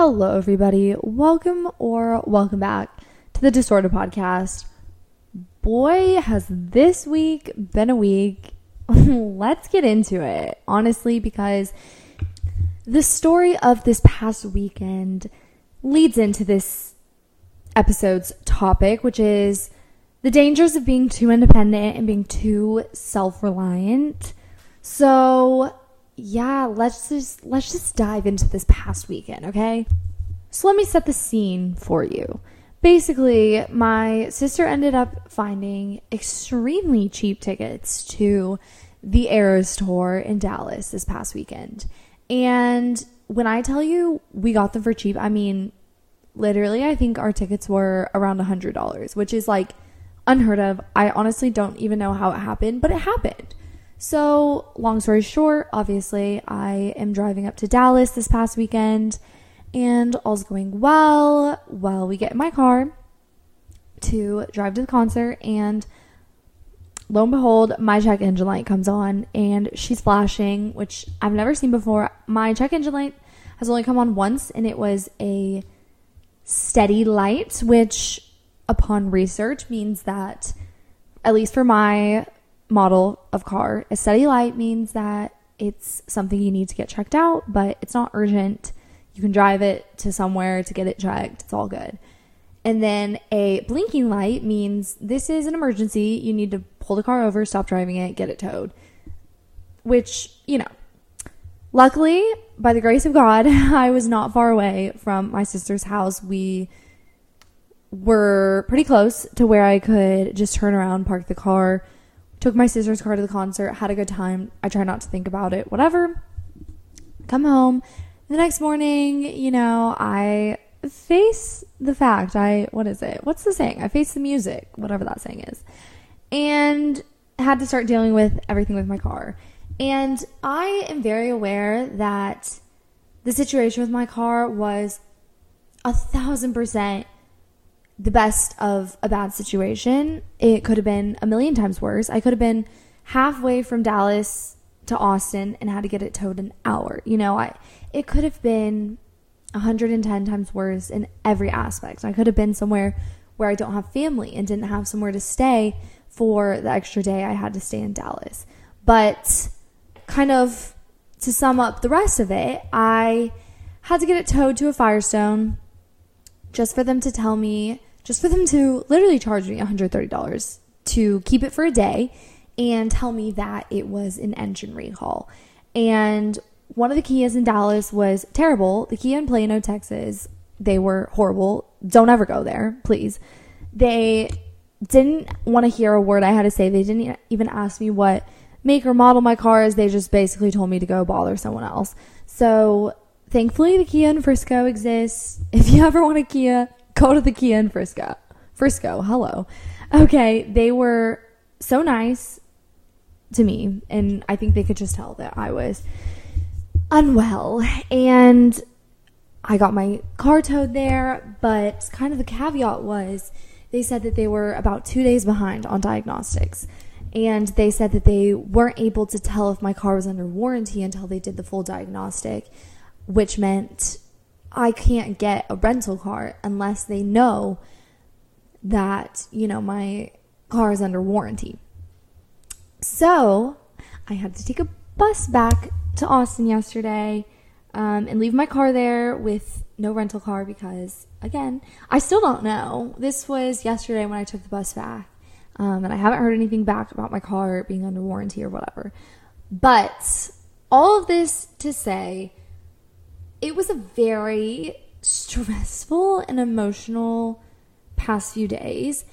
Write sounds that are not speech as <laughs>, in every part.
Hello, everybody. Welcome or welcome back to the Disorder Podcast. Boy, has this week been a week. <laughs> Let's get into it, honestly, because the story of this past weekend leads into this episode's topic, which is the dangers of being too independent and being too self reliant. So, yeah, let's just let's just dive into this past weekend, okay? So let me set the scene for you. Basically, my sister ended up finding extremely cheap tickets to the Eras tour in Dallas this past weekend. And when I tell you we got them for cheap, I mean literally I think our tickets were around a $100, which is like unheard of. I honestly don't even know how it happened, but it happened. So, long story short, obviously, I am driving up to Dallas this past weekend and all's going well. Well, we get in my car to drive to the concert, and lo and behold, my check engine light comes on and she's flashing, which I've never seen before. My check engine light has only come on once, and it was a steady light, which upon research means that, at least for my model of car. A steady light means that it's something you need to get checked out, but it's not urgent. You can drive it to somewhere to get it checked. It's all good. And then a blinking light means this is an emergency. You need to pull the car over, stop driving it, get it towed. Which, you know, luckily, by the grace of God, <laughs> I was not far away from my sister's house. We were pretty close to where I could just turn around, park the car, Took my sister's car to the concert, had a good time. I try not to think about it, whatever. Come home. The next morning, you know, I face the fact. I, what is it? What's the saying? I face the music, whatever that saying is. And had to start dealing with everything with my car. And I am very aware that the situation with my car was a thousand percent the best of a bad situation. It could have been a million times worse. I could have been halfway from Dallas to Austin and had to get it towed an hour. You know, I it could have been 110 times worse in every aspect. I could have been somewhere where I don't have family and didn't have somewhere to stay for the extra day I had to stay in Dallas. But kind of to sum up the rest of it, I had to get it towed to a Firestone just for them to tell me just for them to literally charge me $130 to keep it for a day and tell me that it was an engine recall. And one of the Kias in Dallas was terrible. The Kia in Plano, Texas, they were horrible. Don't ever go there, please. They didn't want to hear a word I had to say. They didn't even ask me what make or model my car is. They just basically told me to go bother someone else. So thankfully, the Kia in Frisco exists. <laughs> If you ever want a Kia, go to the Kia in Frisco. Frisco, hello. Okay, they were so nice to me, and I think they could just tell that I was unwell. And I got my car towed there, but kind of the caveat was they said that they were about two days behind on diagnostics. And they said that they weren't able to tell if my car was under warranty until they did the full diagnostic, which meant I can't get a rental car unless they know that, you know, my car is under warranty. So I had to take a bus back to Austin yesterday um, and leave my car there with no rental car because, again, I still don't know. This was yesterday when I took the bus back. Um, and I haven't heard anything back about my car being under warranty or whatever. But all of this to say, it was a very stressful and emotional past few days.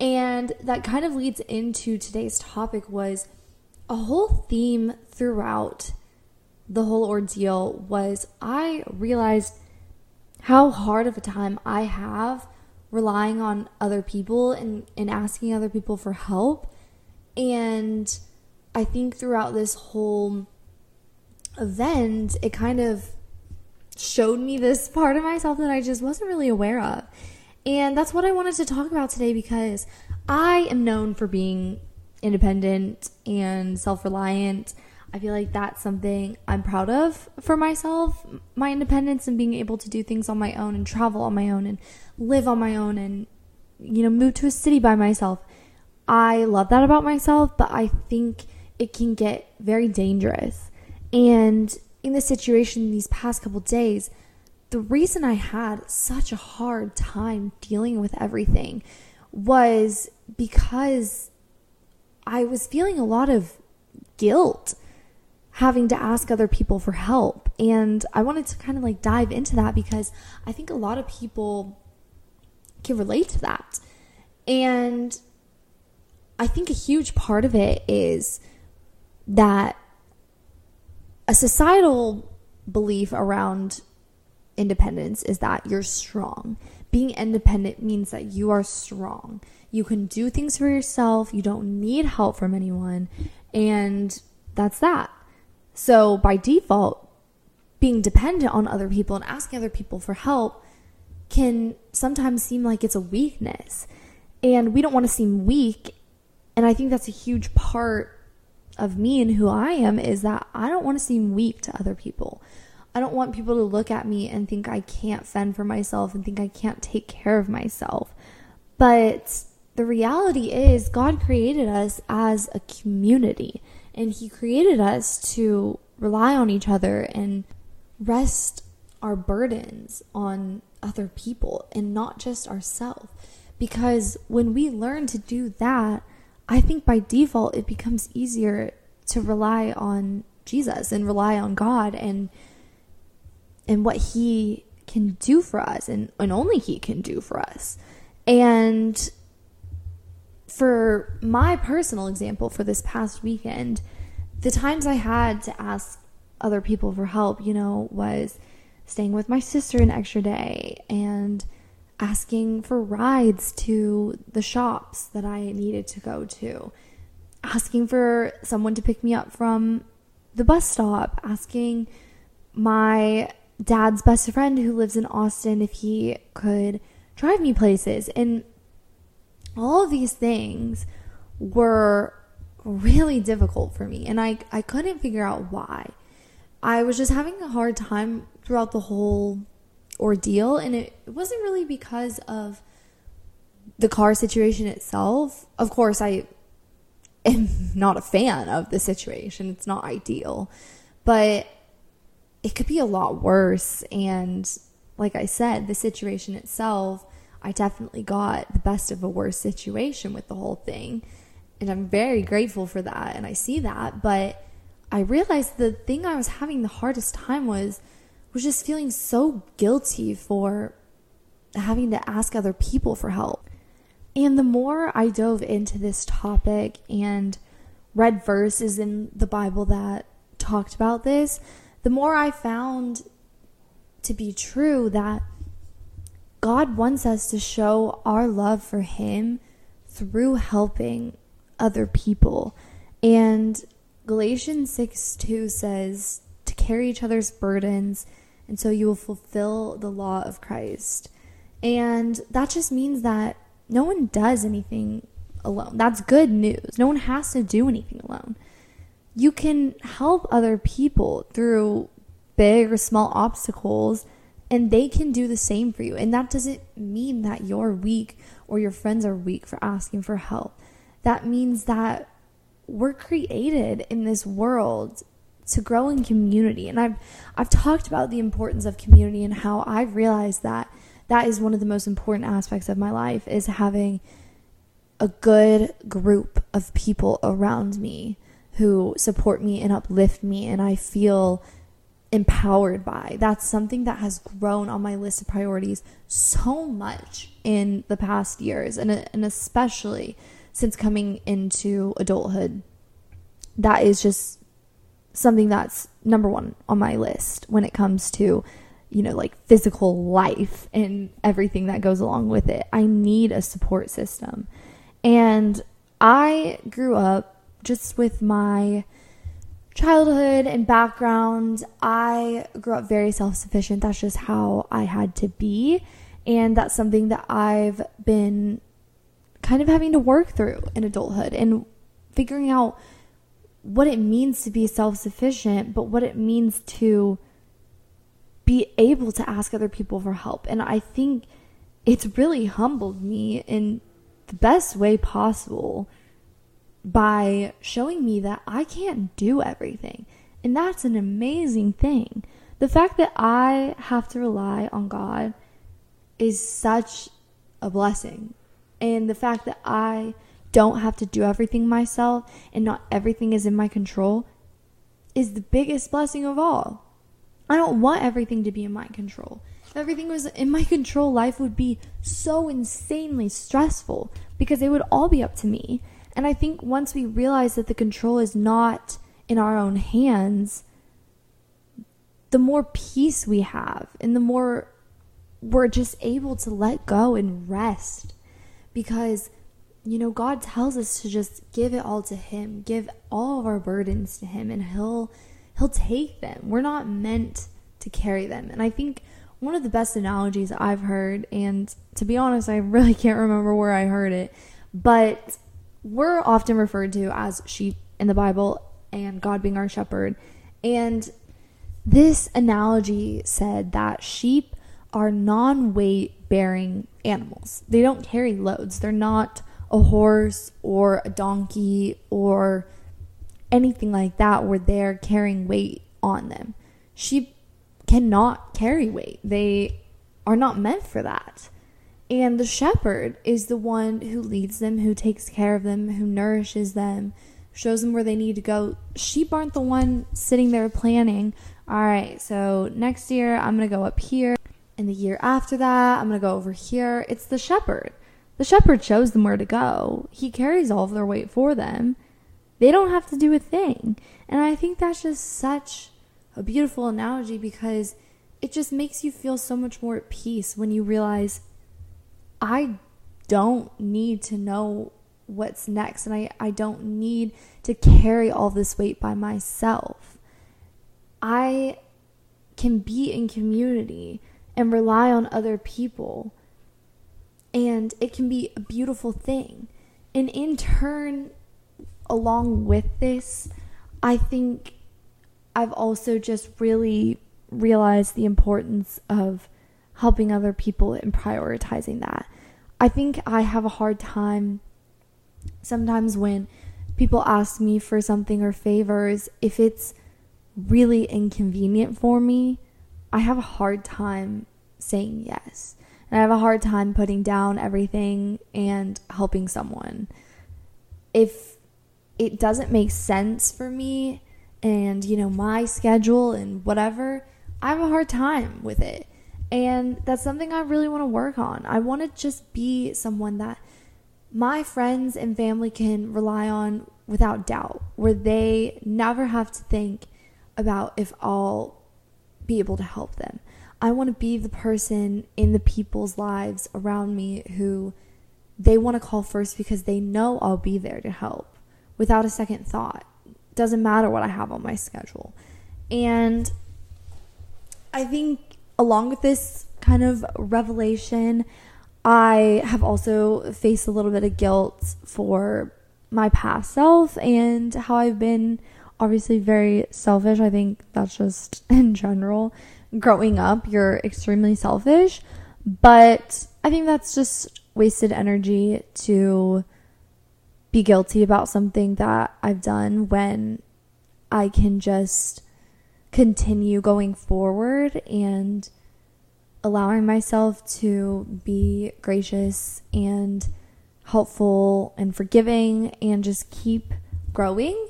And that kind of leads into today's topic was a whole theme throughout the whole ordeal was I realized how hard of a time I have relying on other people and, and asking other people for help. And I think throughout this whole event, it kind of showed me this part of myself that I just wasn't really aware of. And that's what I wanted to talk about today because I am known for being independent and self reliant. I feel like that's something I'm proud of for myself, my independence and being able to do things on my own and travel on my own and live on my own and, you know, move to a city by myself. I love that about myself, but I think it can get very dangerous. And in this situation these past couple days, the reason I had such a hard time dealing with everything was because I was feeling a lot of guilt having to ask other people for help. And I wanted to kind of like dive into that because I think a lot of people can relate to that. And I think a huge part of it is that a societal belief around independence is that you're strong. Being independent means that you are strong. You can do things for yourself, you don't need help from anyone, and that's that. So, by default, being dependent on other people and asking other people for help can sometimes seem like it's a weakness. And we don't want to seem weak. And I think that's a huge part of me and who I am is that I don't want to seem weak to other people. I don't want people to look at me and think I can't fend for myself and think I can't take care of myself. But the reality is, God created us as a community and He created us to rely on each other and rest our burdens on other people and not just ourselves. Because when we learn to do that, I think by default it becomes easier to rely on Jesus and rely on God and and what he can do for us and, and only he can do for us. And for my personal example for this past weekend, the times I had to ask other people for help, you know, was staying with my sister an extra day and asking for rides to the shops that I needed to go to, asking for someone to pick me up from the bus stop, asking my dad's best friend who lives in Austin if he could drive me places. And all of these things were really difficult for me. And I, I couldn't figure out why. I was just having a hard time throughout the whole ordeal. And it, wasn't really because of the car situation itself. Of course, I am not a fan of the situation, it's not ideal. But it could be a lot worse. And like I said, the situation itself, I definitely got the best of a worse situation with the whole thing. And I'm very grateful for that. And I see that. But I realized the thing I was having the hardest time was was just feeling so guilty for having to ask other people for help. And the more I dove into this topic and read verses in the Bible that talked about this, the more I found to be true that God wants us to show our love for Him through helping other people. And Galatians 6 2 says to carry each other's burdens, and so you will fulfill the law of Christ. And that just means that no one does anything alone. That's good news. No one has to do anything alone you can help other people through big or small obstacles and they can do the same for you. And that doesn't mean that you're weak or your friends are weak for asking for help. That means that we're created in this world to grow in community. And I've I've talked about the importance of community and how I've realized that that is one of the most important aspects of my life is having a good group of people around me who support me and uplift me and I feel empowered by. That's something that has grown on my list of priorities so much in the past years and and especially since coming into adulthood. That is just something that's number 1 on my list when it comes to you know like physical life and everything that goes along with it. I need a support system. And I grew up just with my childhood and background, I grew up very self sufficient. That's just how I had to be. And that's something that I've been kind of having to work through in adulthood and figuring out what it means to be self sufficient, but what it means to be able to ask other people for help. And I think it's really humbled me in the best way possible by showing me that I can't do everything. And that's an amazing thing. The fact that I have to rely on God is such a blessing. And the fact that I don't have to do everything myself and not everything is in my control is the biggest blessing of all. I don't want everything to be in my control. If everything was in my control, life would be so insanely stressful because it would all be up to me. And I think once we realize that the control is not in our own hands, the more peace we have and the more we're just able to let go and rest because you know God tells us to just give it all to him give all of our burdens to him and he'll he'll take them we're not meant to carry them and I think one of the best analogies I've heard and to be honest I really <laughs> can't remember where I heard it but we're often referred to as sheep in the Bible and God being our shepherd and this analogy said that sheep are non weight bearing animals. They don't carry loads. They're not a horse or a donkey or anything like that where they're carrying weight on them. Sheep cannot carry weight. They are not meant for that. And the shepherd is the one who leads them, who takes care of them, who nourishes them, shows them where they need to go. Sheep aren't the one sitting there planning, all right, so next year I'm going to go up here. And the year after that, I'm going to go over here. It's the shepherd. The shepherd shows them where to go. He carries all of their weight for them. They don't have to do a thing. And I think that's just such a beautiful analogy because it just makes you feel so much more at peace when you realize I don't need to know what's next and I, I don't need to carry all this weight by myself. I can be in community and rely on other people. And it can be a beautiful thing. And in turn, along with this, I think I've also just really realized the importance of helping other people and prioritizing that. I think I have a hard time sometimes when people ask me for something or favors, if it's really inconvenient for me, I have a hard time saying yes. And I have a hard time putting down everything and helping someone. If it doesn't make sense for me and, you know, my schedule and whatever, I have a hard time with it. And that's something I really want to work on. I want to just be someone that my friends and family can rely on without doubt, where they never have to think, about if I'll be able to help them. I want to be the person in the people's lives around me who they want to call first because they know I'll be there to help without a second thought. Doesn't matter what I have on my schedule. And I think along with this kind of revelation, I have also faced a little bit of guilt for my past self and how I've been obviously very selfish. I think that's just <laughs> in general. Growing up, you're extremely selfish, but I think that's just wasted energy to be guilty about something that I've done when I can just continue going forward and allowing myself to be gracious and helpful and forgiving and just keep growing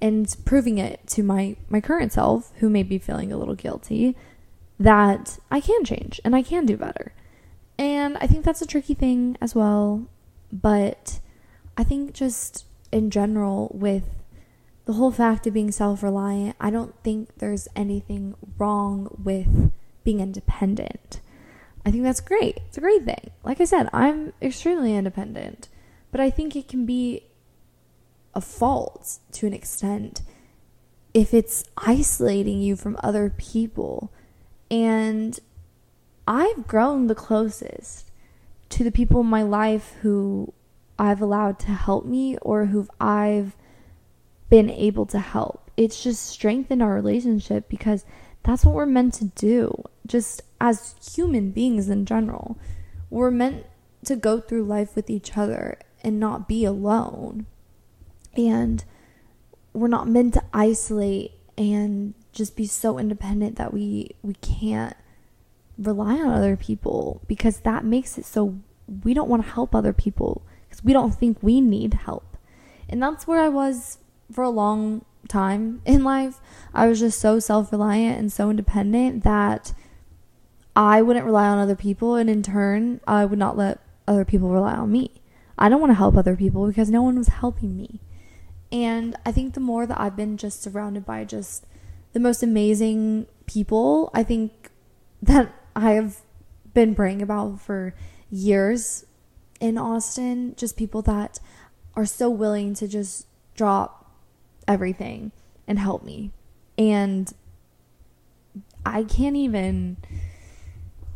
and proving it to my my current self who may be feeling a little guilty that I can change and I can do better. And I think that's a tricky thing as well, but I think just in general with the whole fact of being self-reliant, I don't think there's anything wrong with being independent. I think that's great. It's a great thing. Like I said, I'm extremely independent, but I think it can be a fault to an extent if it's isolating you from other people. And I've grown the closest to the people in my life who I've allowed to help me or who I've been able to help. It's just strengthened our relationship because that's what we're meant to do, just as human beings in general. We're meant to go through life with each other and not be alone. And we're not meant to isolate and just be so independent that we we can't rely on other people because that makes it so we don't want to help other people because we don't think we need help. And that's where I was for a long time in life. I was just so self reliant and so independent that I wouldn't rely on other people, and in turn, I would not let other people rely on me. I don't want to help other people because no one was helping me. And I think the more that I've been just surrounded by just the most amazing people, I think that I have been praying about for years in Austin, just people that are so willing to just drop everything and help me. And I can't even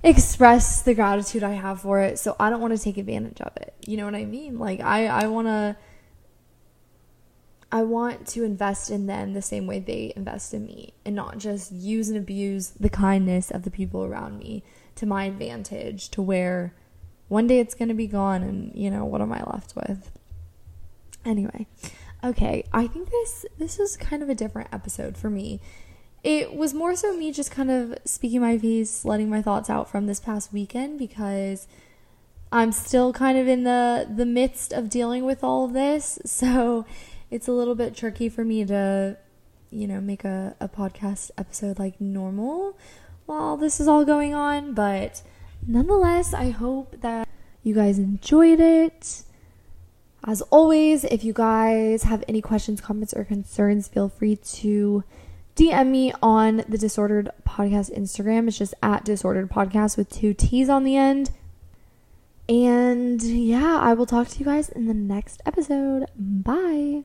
express the gratitude I have for it. So I don't want to take advantage of it. You know what I mean? Like I I want to I want to invest in them the same way they invest in me and not just use and abuse the kindness of the people around me to my advantage to where one day it's going to be gone and you know what am I left with? Anyway, okay, I think this this is kind of a different episode for me it was more so me just kind of speaking my piece, letting my thoughts out from this past weekend because I'm still kind of in the the midst of dealing with all of this. <laughs> So it's a little bit tricky for me to, you know, make a, a podcast episode like normal while this is all going on. But nonetheless, I hope that you guys enjoyed it. As always, if you guys have any questions, comments, or concerns, feel free to DM me on the Disordered Podcast Instagram. It's just at Disordered Podcast with two T's on the end. And yeah, I will talk to you guys in the next episode. Bye.